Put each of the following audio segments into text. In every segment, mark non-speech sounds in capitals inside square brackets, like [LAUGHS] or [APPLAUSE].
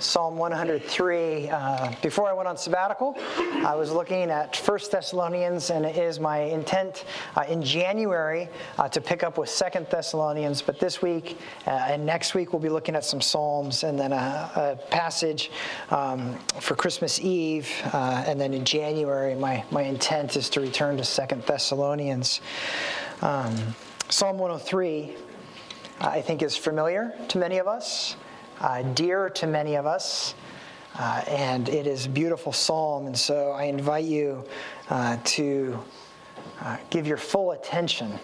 Psalm 103. Uh, before I went on sabbatical, I was looking at 1 Thessalonians, and it is my intent uh, in January uh, to pick up with 2 Thessalonians. But this week uh, and next week, we'll be looking at some Psalms and then a, a passage um, for Christmas Eve. Uh, and then in January, my, my intent is to return to 2 Thessalonians. Um, Psalm 103, I think, is familiar to many of us uh, dear to many of us. Uh, and it is a beautiful psalm. And so I invite you uh, to uh, give your full attention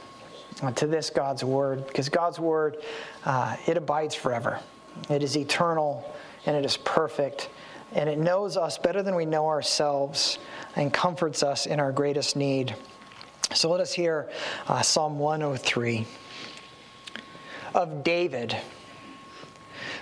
uh, to this God's word, because God's word, uh, it abides forever. It is eternal and it is perfect. And it knows us better than we know ourselves and comforts us in our greatest need. So let us hear Psalm 103 of David.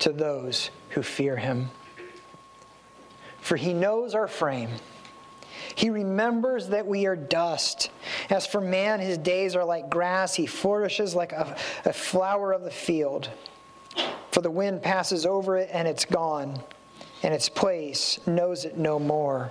to those who fear him. For he knows our frame. He remembers that we are dust. As for man, his days are like grass. He flourishes like a, a flower of the field. For the wind passes over it and it's gone, and its place knows it no more.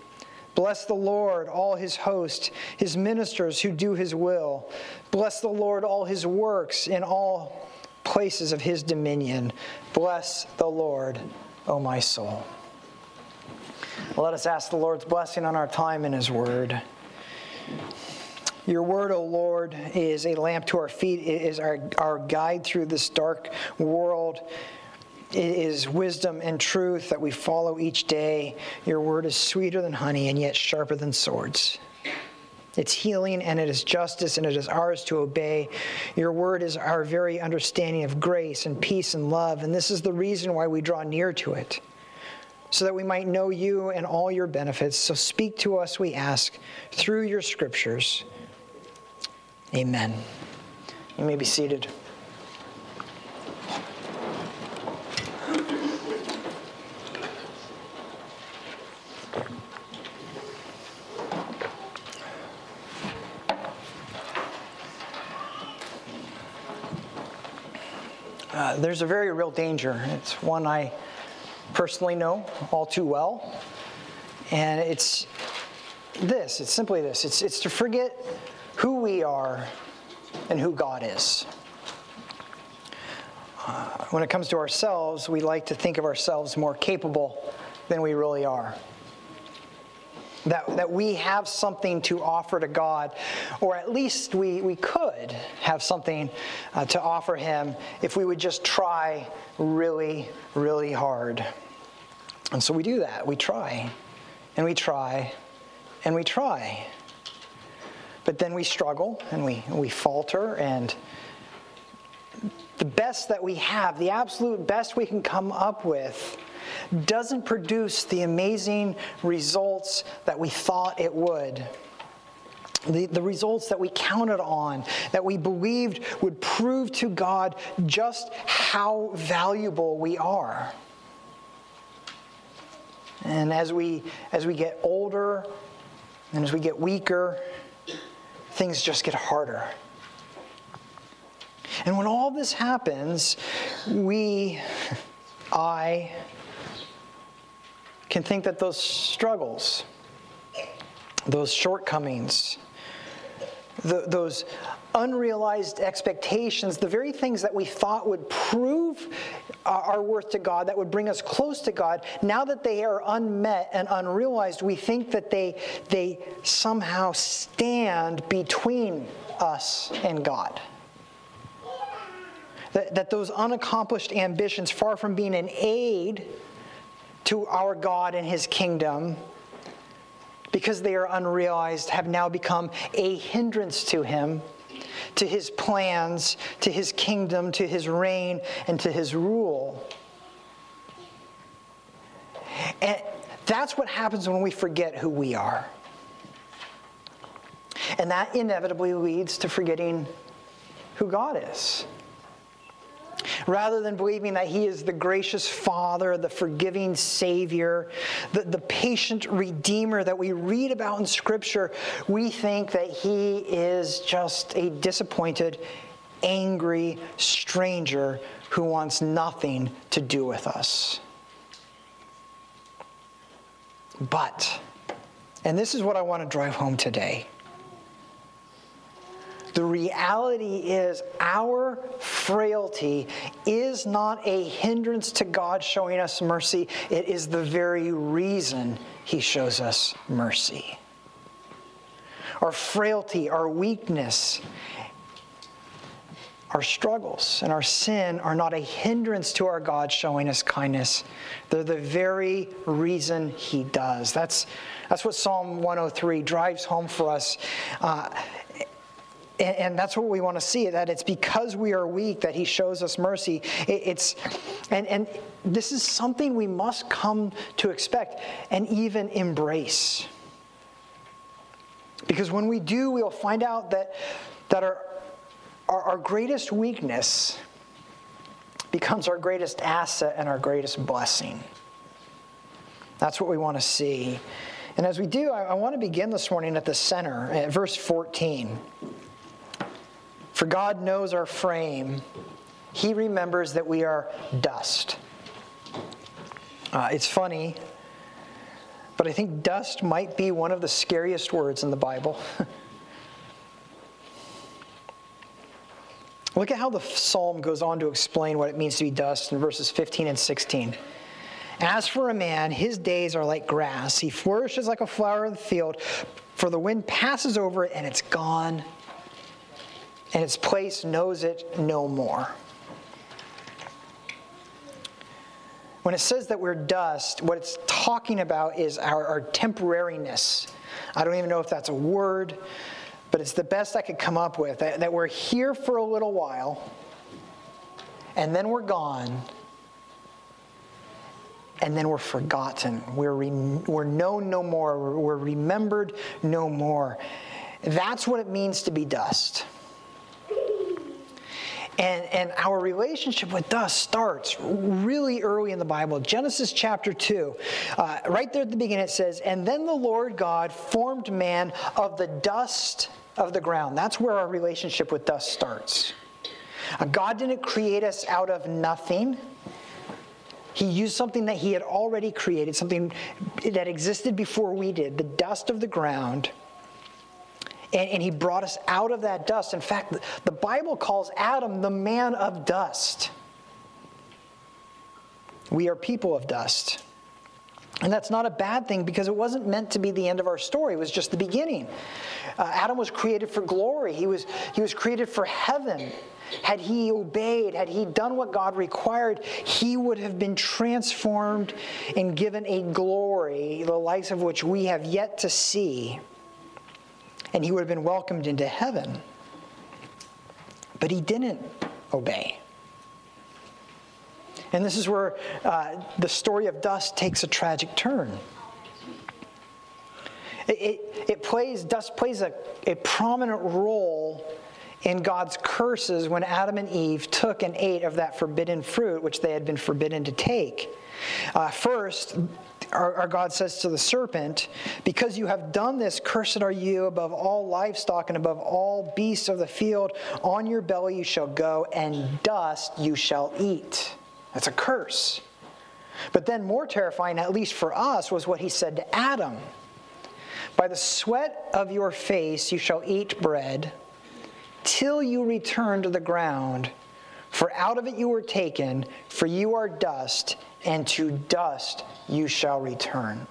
Bless the Lord, all his host, his ministers who do his will. Bless the Lord, all his works in all places of his dominion. Bless the Lord, O my soul. Let us ask the Lord's blessing on our time in his word. Your word, O Lord, is a lamp to our feet, it is our, our guide through this dark world. It is wisdom and truth that we follow each day. Your word is sweeter than honey and yet sharper than swords. It's healing and it is justice and it is ours to obey. Your word is our very understanding of grace and peace and love, and this is the reason why we draw near to it, so that we might know you and all your benefits. So speak to us, we ask, through your scriptures. Amen. You may be seated. There's a very real danger. It's one I personally know all too well. And it's this it's simply this it's, it's to forget who we are and who God is. Uh, when it comes to ourselves, we like to think of ourselves more capable than we really are that, that we have something to offer to God, or at least we, we could have something uh, to offer Him if we would just try really, really hard. And so we do that. We try, and we try, and we try. But then we struggle, and we, we falter, and the best that we have, the absolute best we can come up with, doesn't produce the amazing results that we thought it would. The, the results that we counted on, that we believed would prove to God just how valuable we are. And as we, as we get older and as we get weaker, things just get harder. And when all this happens, we, [LAUGHS] I, can think that those struggles, those shortcomings, the, those unrealized expectations, the very things that we thought would prove our worth to God, that would bring us close to God, now that they are unmet and unrealized, we think that they, they somehow stand between us and God. That, that those unaccomplished ambitions, far from being an aid to our God and His kingdom, because they are unrealized, have now become a hindrance to Him, to His plans, to His kingdom, to His reign, and to His rule. And that's what happens when we forget who we are. And that inevitably leads to forgetting who God is. Rather than believing that He is the gracious Father, the forgiving Savior, the, the patient Redeemer that we read about in Scripture, we think that He is just a disappointed, angry stranger who wants nothing to do with us. But, and this is what I want to drive home today. The reality is, our frailty is not a hindrance to God showing us mercy, it is the very reason He shows us mercy. Our frailty, our weakness, our struggles and our sin are not a hindrance to our God showing us kindness. They're the very reason He does. That's, that's what Psalm 103 drives home for us. Uh, and, and, that's what we want to see that it's because we are weak that he shows us mercy. It, it's and, and this is something we must come to expect and even embrace. Because when we do we'll find out that that our our, our greatest weakness becomes our greatest asset and our greatest blessing. That's what we want to see. And as we do, I, I want to begin this morning at the center, at verse 14. For God knows our frame, He remembers that we are dust. Uh, it's funny, but I think dust might be one of the scariest words in the Bible. [LAUGHS] Look at how the psalm goes on to explain what it means to be dust in verses 15 and 16. As for a man, his days are like grass. He flourishes like a flower of the field, for the wind passes over it and it's gone, and its place knows it no more. When it says that we're dust, what it's talking about is our, our, temporariness. I don't even know if that's a word, but it's the best I could come up with. That, that we're here for a little while, and then we're gone, and then we're forgotten. We're, re, we're known no more, we're, we're remembered no more. That's what it means to be dust. And, and our relationship with dust starts really early in the Bible. Genesis chapter 2, uh, right there at the beginning, it says, And then the Lord God formed man of the dust of the ground. That's where our relationship with dust starts. Uh, God didn't create us out of nothing. He used something that he had already created, something that existed before we did, the dust of the ground, and, and, he brought us out of that dust. In fact, the Bible calls Adam the man of dust. We are people of dust. And that's not a bad thing because it wasn't meant to be the end of our story. It was just the beginning. Uh, Adam was created for glory, he was, he was created for heaven. Had he obeyed, had he done what God required, he would have been transformed and given a glory, the likes of which we have yet to see and he would have been welcomed into heaven. But he didn't obey. And this is where uh, the story of dust takes a tragic turn. It, it, it plays, dust plays a, a prominent role in God's curses when Adam and Eve took and ate of that forbidden fruit, which they had been forbidden to take. Uh, first, our, our, God says to the serpent, Because you have done this, cursed are you above all livestock and above all beasts of the field. On your belly you shall go, and dust you shall eat. That's a curse. But then, more terrifying, at least for us, was what he said to Adam By the sweat of your face you shall eat bread till you return to the ground. For out of it you were taken, for you are dust, and to dust you shall return.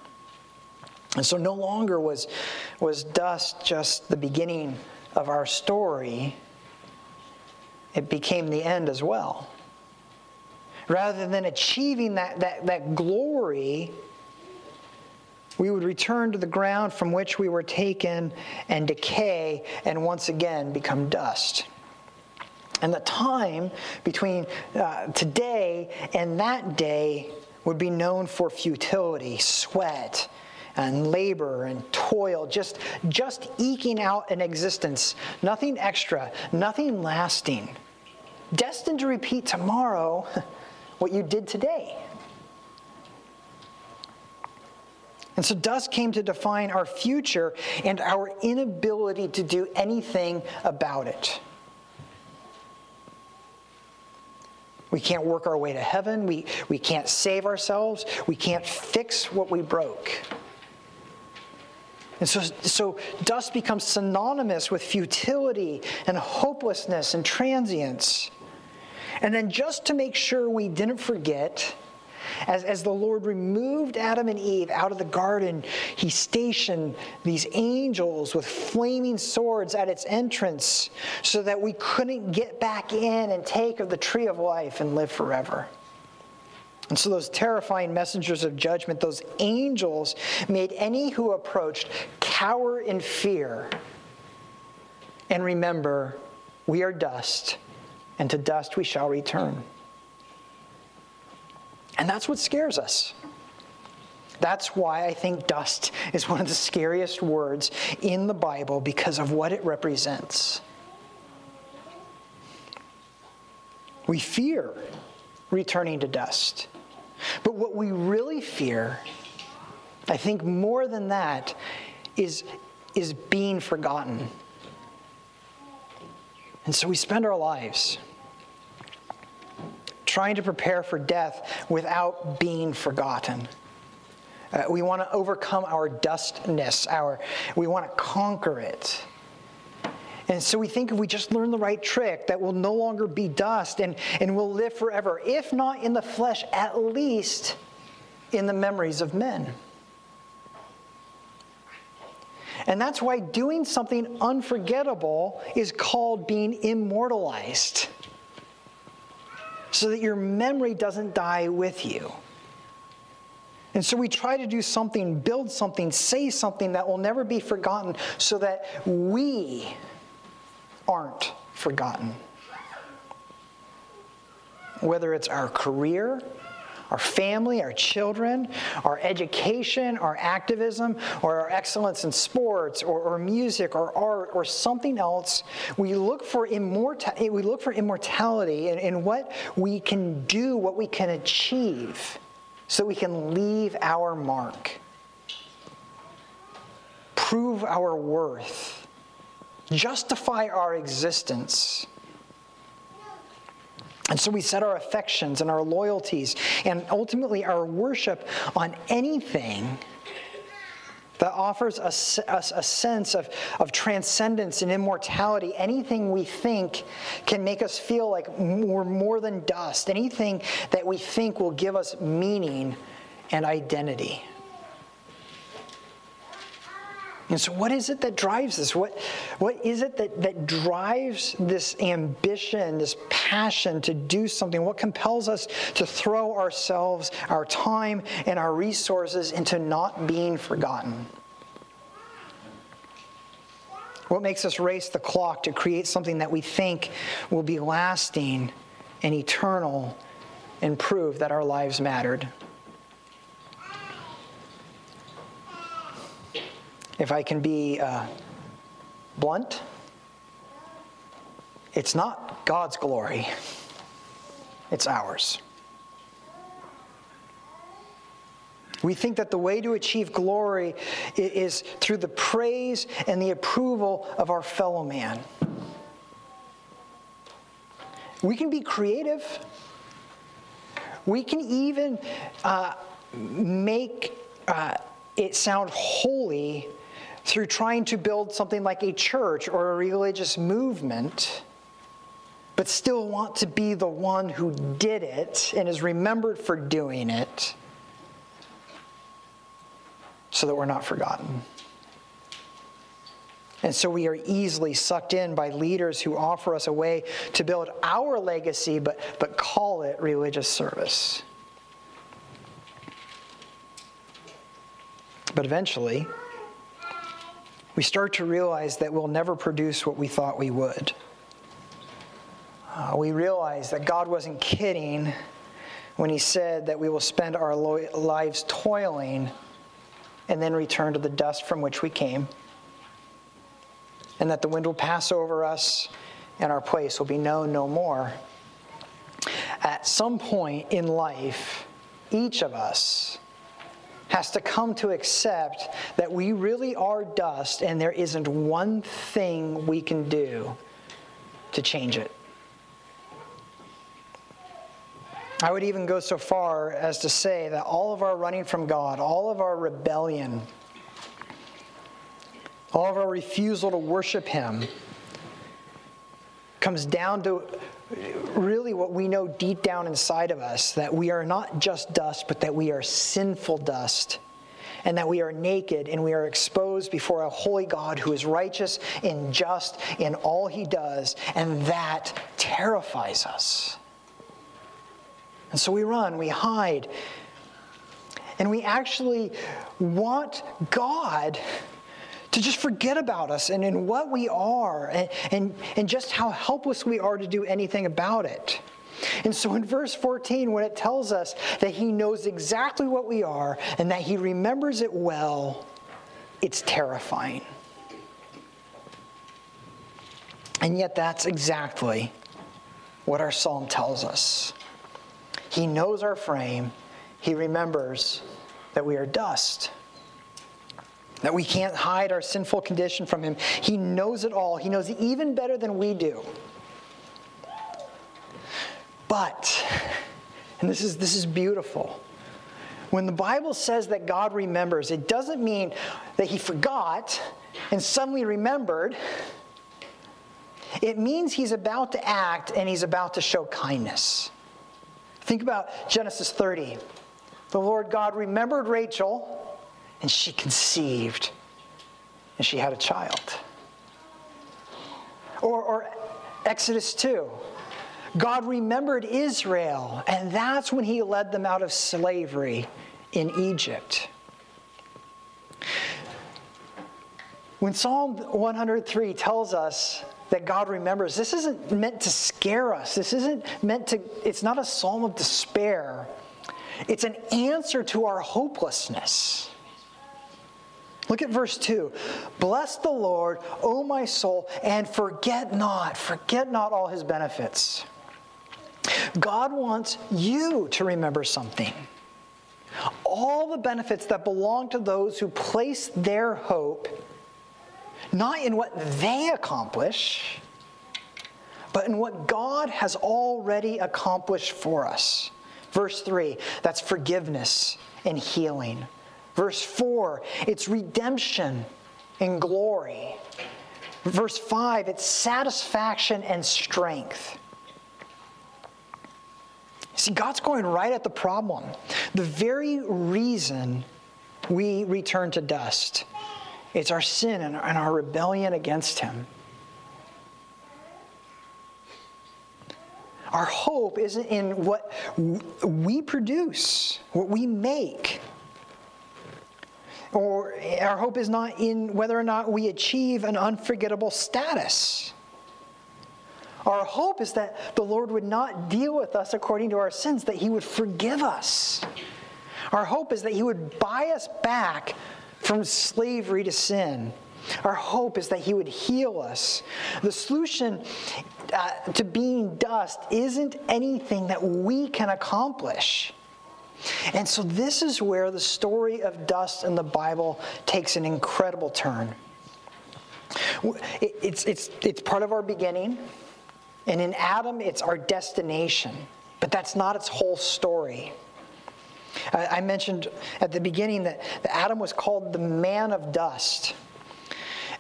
And so no longer was, was dust just the beginning of our story, it became the end as well. Rather than achieving that, that, that glory, we would return to the ground from which we were taken and decay and once again become dust. And the time between uh, today and that day would be known for futility, sweat, and labor and toil, just, just eking out an existence. Nothing extra, nothing lasting. Destined to repeat tomorrow [LAUGHS] what you did today. And so dust came to define our future and our inability to do anything about it. We can't work our way to heaven. We, we can't save ourselves. We can't fix what we broke. And so, so dust becomes synonymous with futility and hopelessness and transience. And then, just to make sure we didn't forget, as, as the Lord removed Adam and Eve out of the garden, he stationed these angels with flaming swords at its entrance so that we couldn't get back in and take of the tree of life and live forever. And so, those terrifying messengers of judgment, those angels, made any who approached cower in fear. And remember, we are dust, and to dust we shall return. And that's what scares us. That's why I think dust is one of the scariest words in the Bible because of what it represents. We fear returning to dust. But what we really fear, I think more than that, is, is being forgotten. And so we spend our lives trying to prepare for death without being forgotten. Uh, we want to overcome our dustness, our, we want to conquer it. And so we think if we just learn the right trick, that we'll no longer be dust and, and we'll live forever, if not in the flesh, at least in the memories of men. And that's why doing something unforgettable is called being immortalized so that your memory doesn't die with you. And so we try to do something, build something, say something that will never be forgotten so that we aren't forgotten. Whether it's our career, our family, our children, our education, our activism, or our excellence in sports, or, or music, or art, or something else. We look for, immorta- we look for immortality in, in what we can do, what we can achieve, so we can leave our mark, prove our worth, justify our existence. And so we set our affections and our loyalties and ultimately our worship on anything that offers us, a sense of, of transcendence and immortality. Anything we think can make us feel like we're more than dust. Anything that we think will give us meaning and identity. And so, what is it that drives this? What, what is it that, that drives this ambition, this passion to do something? What compels us to throw ourselves, our time, and our resources into not being forgotten? What makes us race the clock to create something that we think will be lasting and eternal and prove that our lives mattered. If I can be uh, blunt, it's not God's glory, it's ours. We think that the way to achieve glory is through the praise and the approval of our fellow man. We can be creative. We can even uh, make uh, it sound holy through trying to build something like a church or a religious movement, but still want to be the one who did it and is remembered for doing it so that we're not forgotten. And so we are easily sucked in by leaders who offer us a way to build our legacy, but, but call it religious service. But eventually, we start to realize that we'll never produce what we thought we would. Uh, we realize that God wasn't kidding when He said that we will spend our lo- lives toiling and then return to the dust from which we came and that the wind will pass over us and our place will be known no more. At some point in life, each of us has to come to accept that we really are dust and there isn't one thing we can do to change it. I would even go so far as to say that all of our running from God, all of our rebellion, all of our refusal to worship Him comes down to really what we know deep down inside of us that we are not just dust, but that we are sinful dust. And that we are naked and we are exposed before a holy God who is righteous and just in all he does, and that terrifies us. And so we run, we hide, and we actually want God to just forget about us and in what we are and, and, and just how helpless we are to do anything about it. And so in verse 14, when it tells us that he knows exactly what we are and that he remembers it well, it's terrifying. And yet, that's exactly what our psalm tells us. He knows our frame, he remembers that we are dust that we can't hide our sinful condition from Him. He knows it all, He knows it even better than we do. But, and this is, this is beautiful. When the Bible says that God remembers, it doesn't mean that He forgot and suddenly remembered. It means He's about to act and He's about to show kindness. Think about Genesis 30. The Lord God remembered Rachel and she conceived and she had a child. Or, or Exodus 2. God remembered Israel, and that's when he led them out of slavery in Egypt. When Psalm 103 tells us that God remembers, this isn't meant to scare us. This isn't meant to, it's not a psalm of despair. It's an answer to our hopelessness. Look at verse 2. Bless the Lord, O my soul, and forget not, forget not all his benefits. God wants you to remember something. All the benefits that belong to those who place their hope not in what they accomplish, but in what God has already accomplished for us. Verse 3 that's forgiveness and healing. Verse 4, it's redemption and glory. Verse 5, it's satisfaction and strength. See, God's going right at the problem. The very reason we return to dust it's our sin and our rebellion against Him. Our hope isn't in what we produce, what we make or our hope is not in whether or not we achieve an unforgettable status. Our hope is that the Lord would not deal with us according to our sins, that He would forgive us. Our hope is that He would buy us back from slavery to sin. Our hope is that He would heal us. The solution uh, to being dust isn't anything that we can accomplish. And so, this is where the story of dust in the Bible takes an incredible turn. It's, it's, it's part of our beginning, and in Adam, it's our destination, but that's not its whole story. I mentioned at the beginning that Adam was called the man of dust.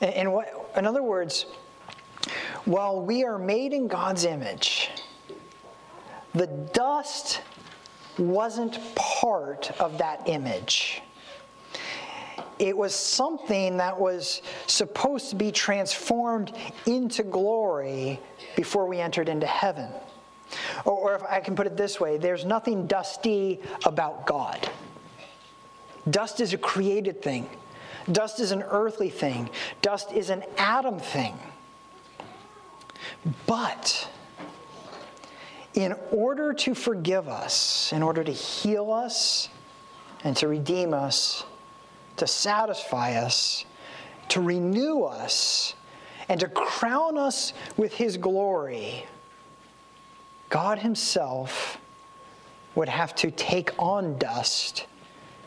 And what, in other words, while we are made in God's image, the dust wasn't part of that image. It was something that was supposed to be transformed into glory before we entered into heaven. Or, or if I can put it this way, there's nothing dusty about God. Dust is a created thing, dust is an earthly thing, dust is an Adam thing. But in order to forgive us, in order to heal us, and to redeem us, to satisfy us, to renew us, and to crown us with His glory, God Himself would have to take on dust,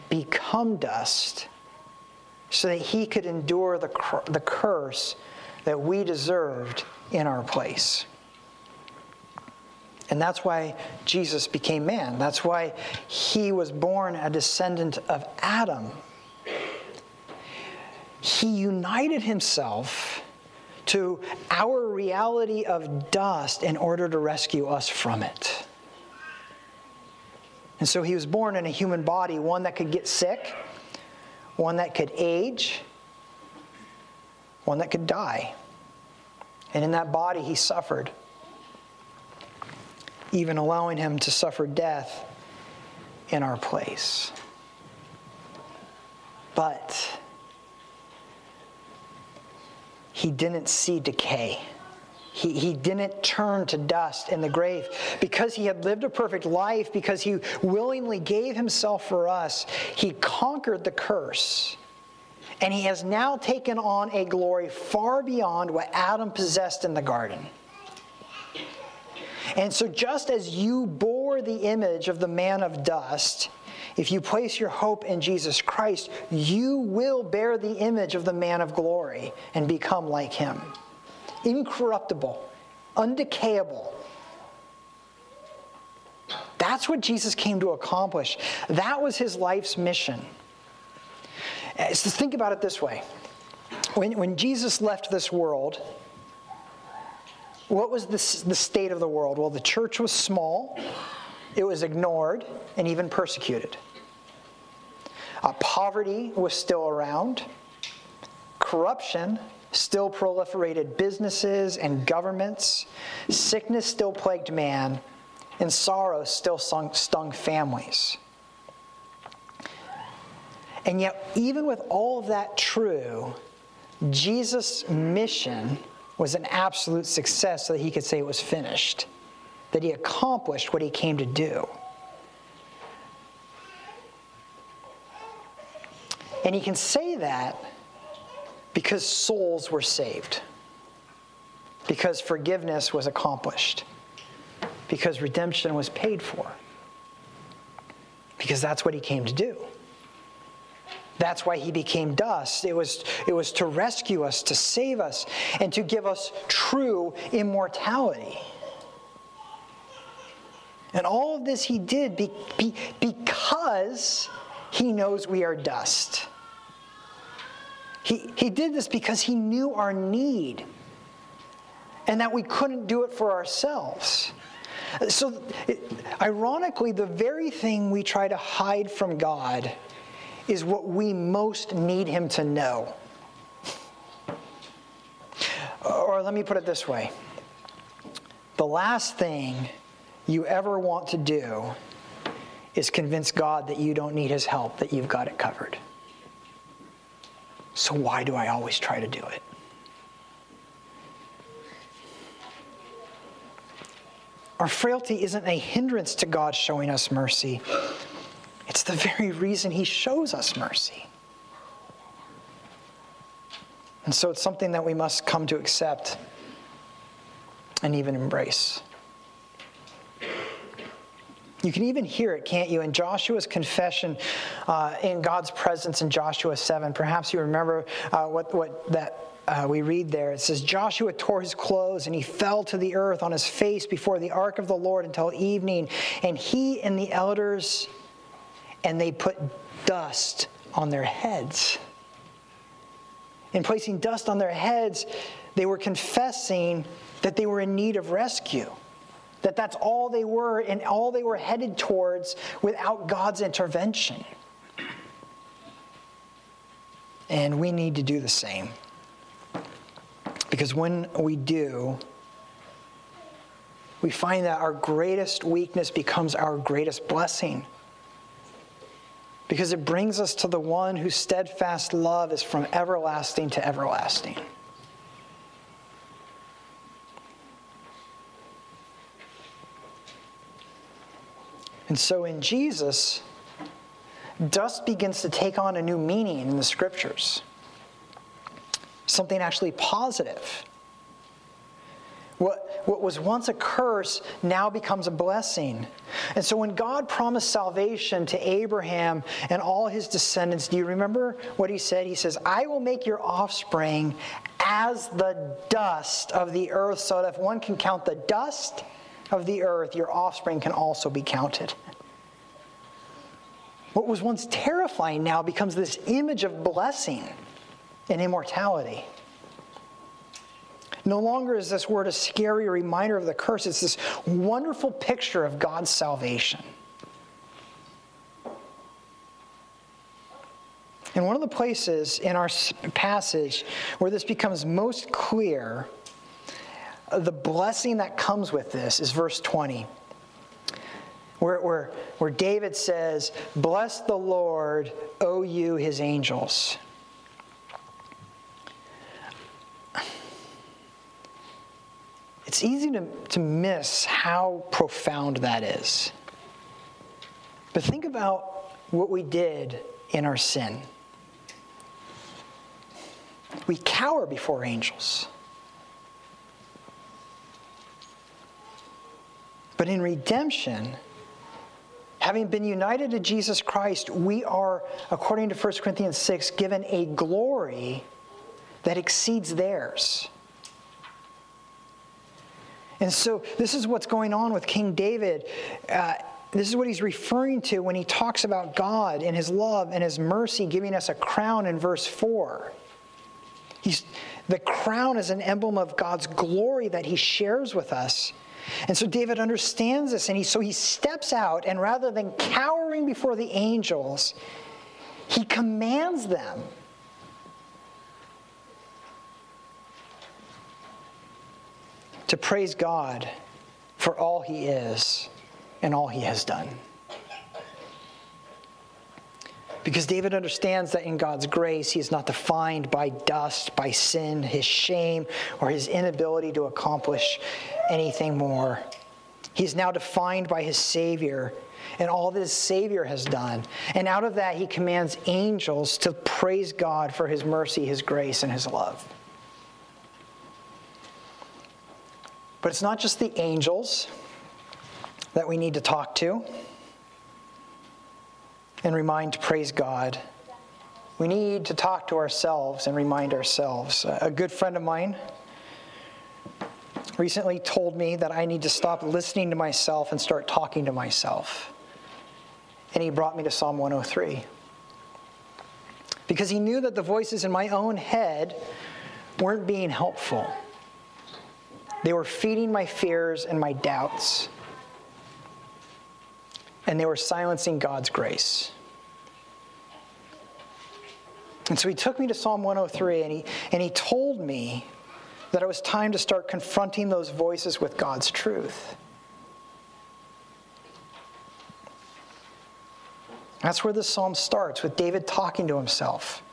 become dust, so that He could endure the, the curse that we deserved in our place. And that's why Jesus became man. That's why he was born a descendant of Adam. He united himself to our reality of dust in order to rescue us from it. And so he was born in a human body, one that could get sick, one that could age, one that could die. And in that body, he suffered, even allowing him to suffer death in our place. But he didn't see decay. He, he didn't turn to dust in the grave. Because he had lived a perfect life, because he willingly gave himself for us, he conquered the curse. And he has now taken on a glory far beyond what Adam possessed in the garden. And so, just as you bore the image of the man of dust, if you place your hope in Jesus Christ, you will bear the image of the man of glory and become like him. Incorruptible, undecayable. That's what Jesus came to accomplish. That was his life's mission. Uh, so think about it this way when, when Jesus left this world, what was the, the state of the world? Well, the church was small, it was ignored, and even persecuted. Uh, poverty was still around, corruption still proliferated businesses and governments, sickness still plagued man, and sorrow still stung, stung families. And yet, even with all of that true, Jesus' mission was an absolute success so that he could say it was finished, that he accomplished what he came to do. And he can say that because souls were saved, because forgiveness was accomplished, because redemption was paid for, because that's what he came to do. That's why he became dust. It was, it was to rescue us, to save us, and to give us true immortality. And all of this he did be, be, because he knows we are dust. He, he did this because he knew our need and that we couldn't do it for ourselves. So, ironically, the very thing we try to hide from God is what we most need Him to know. Or let me put it this way the last thing you ever want to do is convince God that you don't need His help, that you've got it covered. So, why do I always try to do it? Our frailty isn't a hindrance to God showing us mercy, it's the very reason He shows us mercy. And so it's something that we must come to accept and even embrace. You can even hear it, can't you? In Joshua's confession uh, in God's presence in Joshua 7. Perhaps you remember uh, what, what that uh, we read there. It says, Joshua tore his clothes and he fell to the earth on his face before the ark of the Lord until evening. And he and the elders, and they put dust on their heads. In placing dust on their heads, they were confessing that they were in need of rescue that that's all they were and all they were headed towards without God's intervention. And we need to do the same. Because when we do, we find that our greatest weakness becomes our greatest blessing. Because it brings us to the one whose steadfast love is from everlasting to everlasting. And so in Jesus, dust begins to take on a new meaning in the scriptures, something actually positive. What, what was once a curse now becomes a blessing. And so when God promised salvation to Abraham and all his descendants, do you remember what he said? He says, I will make your offspring as the dust of the earth, so that if one can count the dust, of the earth, your offspring can also be counted. What was once terrifying now becomes this image of blessing and immortality. No longer is this word a scary reminder of the curse, it's this wonderful picture of God's salvation. And one of the places in our passage where this becomes most clear uh, the blessing that comes with this is verse 20, where, where, where David says, Bless the Lord, O you, his angels. It's easy to, to miss how profound that is. But think about what we did in our sin. We cower before angels. But in redemption, having been united to Jesus Christ, we are, according to 1 Corinthians 6, given a glory that exceeds theirs. And so, this is what's going on with King David. Uh, this is what he's referring to when he talks about God and his love and his mercy giving us a crown in verse 4. He's, the crown is an emblem of God's glory that he shares with us. And so David understands this, and he, so he steps out, and rather than cowering before the angels, he commands them to praise God for all he is and all he has done. Because David understands that in God's grace, he is not defined by dust, by sin, his shame, or his inability to accomplish anything more. He's now defined by his Savior and all that his Savior has done. And out of that, he commands angels to praise God for his mercy, his grace, and his love. But it's not just the angels that we need to talk to and remind to praise God. We need to talk to ourselves and remind ourselves. A good friend of mine, recently told me that I need to stop listening to myself and start talking to myself. And he brought me to Psalm 103. Because he knew that the voices in my own head weren't being helpful. They were feeding my fears and my doubts. And they were silencing God's grace. And so he took me to Psalm 103 and he, and he told me that it was time to start confronting those voices with God's truth. That's where the psalm starts, with David talking to himself.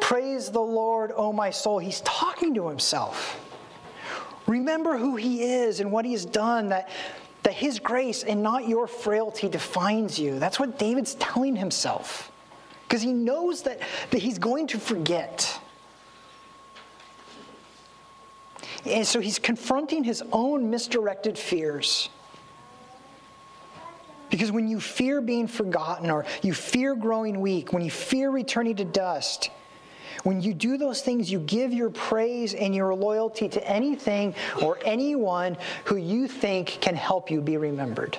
Praise the Lord, O my soul. He's talking to himself. Remember who he is and what he has done, that, that his grace and not your frailty defines you. That's what David's telling himself because he knows that, that he's going to forget. And so he's confronting his own misdirected fears. Because when you fear being forgotten or you fear growing weak, when you fear returning to dust, when you do those things, you give your praise and your loyalty to anything or anyone who you think can help you be remembered.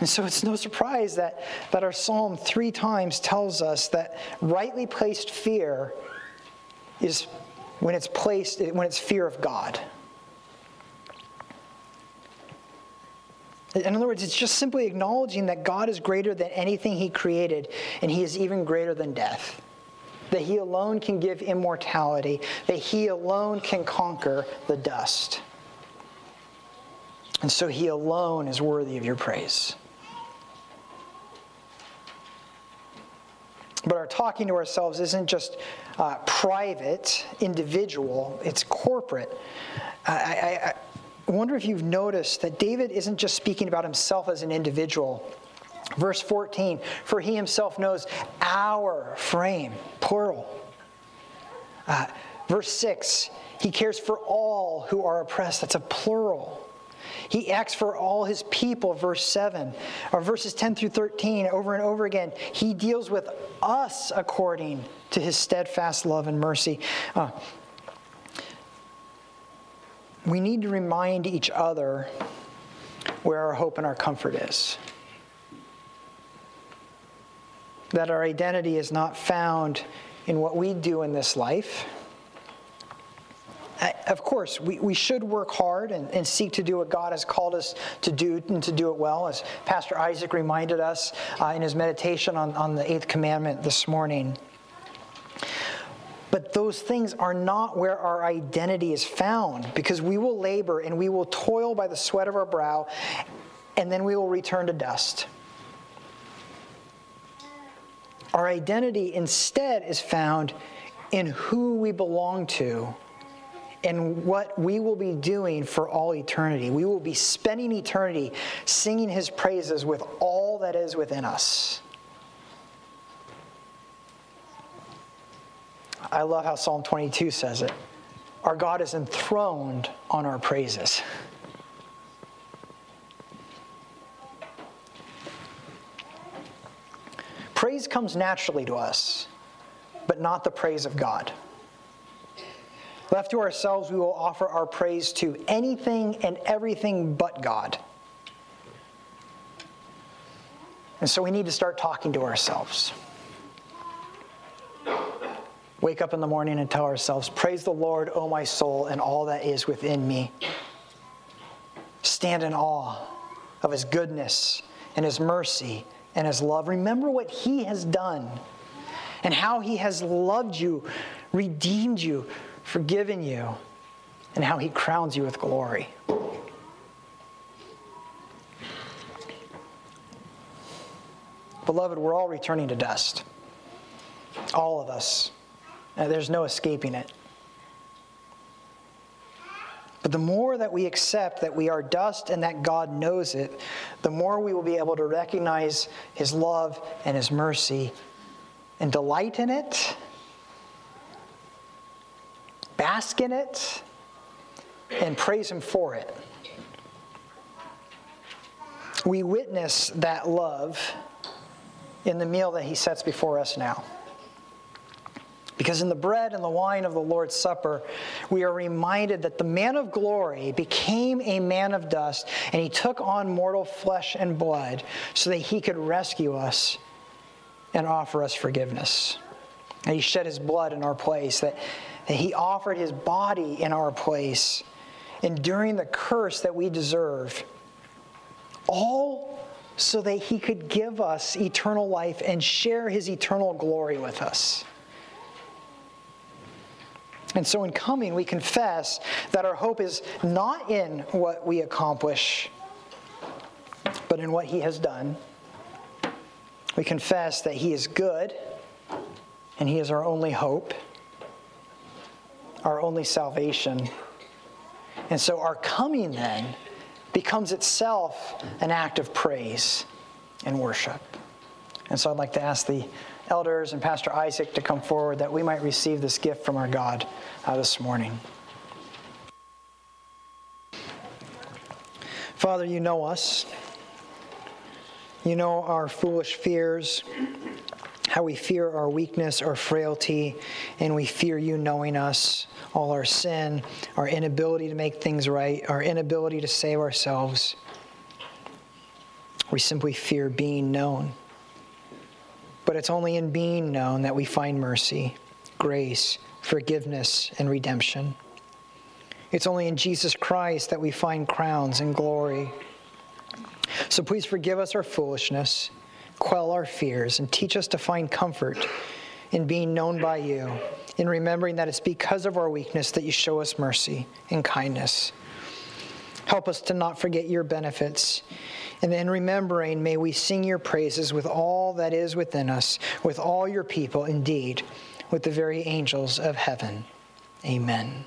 And so it's no surprise that, that our psalm three times tells us that rightly placed fear is when it's placed, when it's fear of God. In other words, it's just simply acknowledging that God is greater than anything He created, and He is even greater than death. That He alone can give immortality, that He alone can conquer the dust. And so He alone is worthy of your praise. But our talking to ourselves isn't just uh, private, individual, it's corporate. I, I, I wonder if you've noticed that David isn't just speaking about himself as an individual. Verse 14, for he himself knows our frame, plural. Uh, verse 6, he cares for all who are oppressed. That's a plural. He acts for all his people, verse 7. Or verses 10 through 13, over and over again. He deals with us according to his steadfast love and mercy. Uh, we need to remind each other where our hope and our comfort is. That our identity is not found in what we do in this life of course, we, we should work hard and, and seek to do what God has called us to do and to do it well, as Pastor Isaac reminded us uh, in his meditation on, on the eighth commandment this morning. But those things are not where our identity is found because we will labor and we will toil by the sweat of our brow and then we will return to dust. Our identity instead is found in who we belong to and what we will be doing for all eternity. We will be spending eternity singing his praises with all that is within us. I love how Psalm 22 says it. Our God is enthroned on our praises. Praise comes naturally to us, but not the praise of God. Left to ourselves, we will offer our praise to anything and everything but God. And so we need to start talking to ourselves. Wake up in the morning and tell ourselves, Praise the Lord, O my soul, and all that is within me. Stand in awe of his goodness and his mercy and his love. Remember what he has done and how he has loved you, redeemed you, forgiven you, and how he crowns you with glory. Beloved, we're all returning to dust. All of us. There's no escaping it. But the more that we accept that we are dust and that God knows it, the more we will be able to recognize His love and His mercy and delight in it bask in it, and praise Him for it. We witness that love in the meal that He sets before us now. Because in the bread and the wine of the Lord's Supper, we are reminded that the man of glory became a man of dust, and he took on mortal flesh and blood so that he could rescue us and offer us forgiveness. And he shed his blood in our place, that that he offered his body in our place, enduring the curse that we deserve, all so that he could give us eternal life and share his eternal glory with us. And so, in coming, we confess that our hope is not in what we accomplish, but in what He has done. We confess that He is good and He is our only hope. our only salvation. And so our coming then becomes itself an act of praise and worship. And so I'd like to ask the elders and Pastor Isaac to come forward that we might receive this gift from our God uh, this morning. Father, you know us. You know our foolish fears, how we fear our weakness, our frailty, and we fear you knowing us, all our sin, our inability to make things right, our inability to save ourselves. We simply fear being known. But it's only in being known that we find mercy, grace, forgiveness, and redemption. It's only in Jesus Christ that we find crowns and glory. So please forgive us our foolishness, quell our fears, and teach us to find comfort in being known by you, in remembering that it's because of our weakness that you show us mercy and kindness. Help us to not forget your benefits. And in remembering, may we sing your praises with all that is within us, with all your people, indeed, with the very angels of heaven. Amen.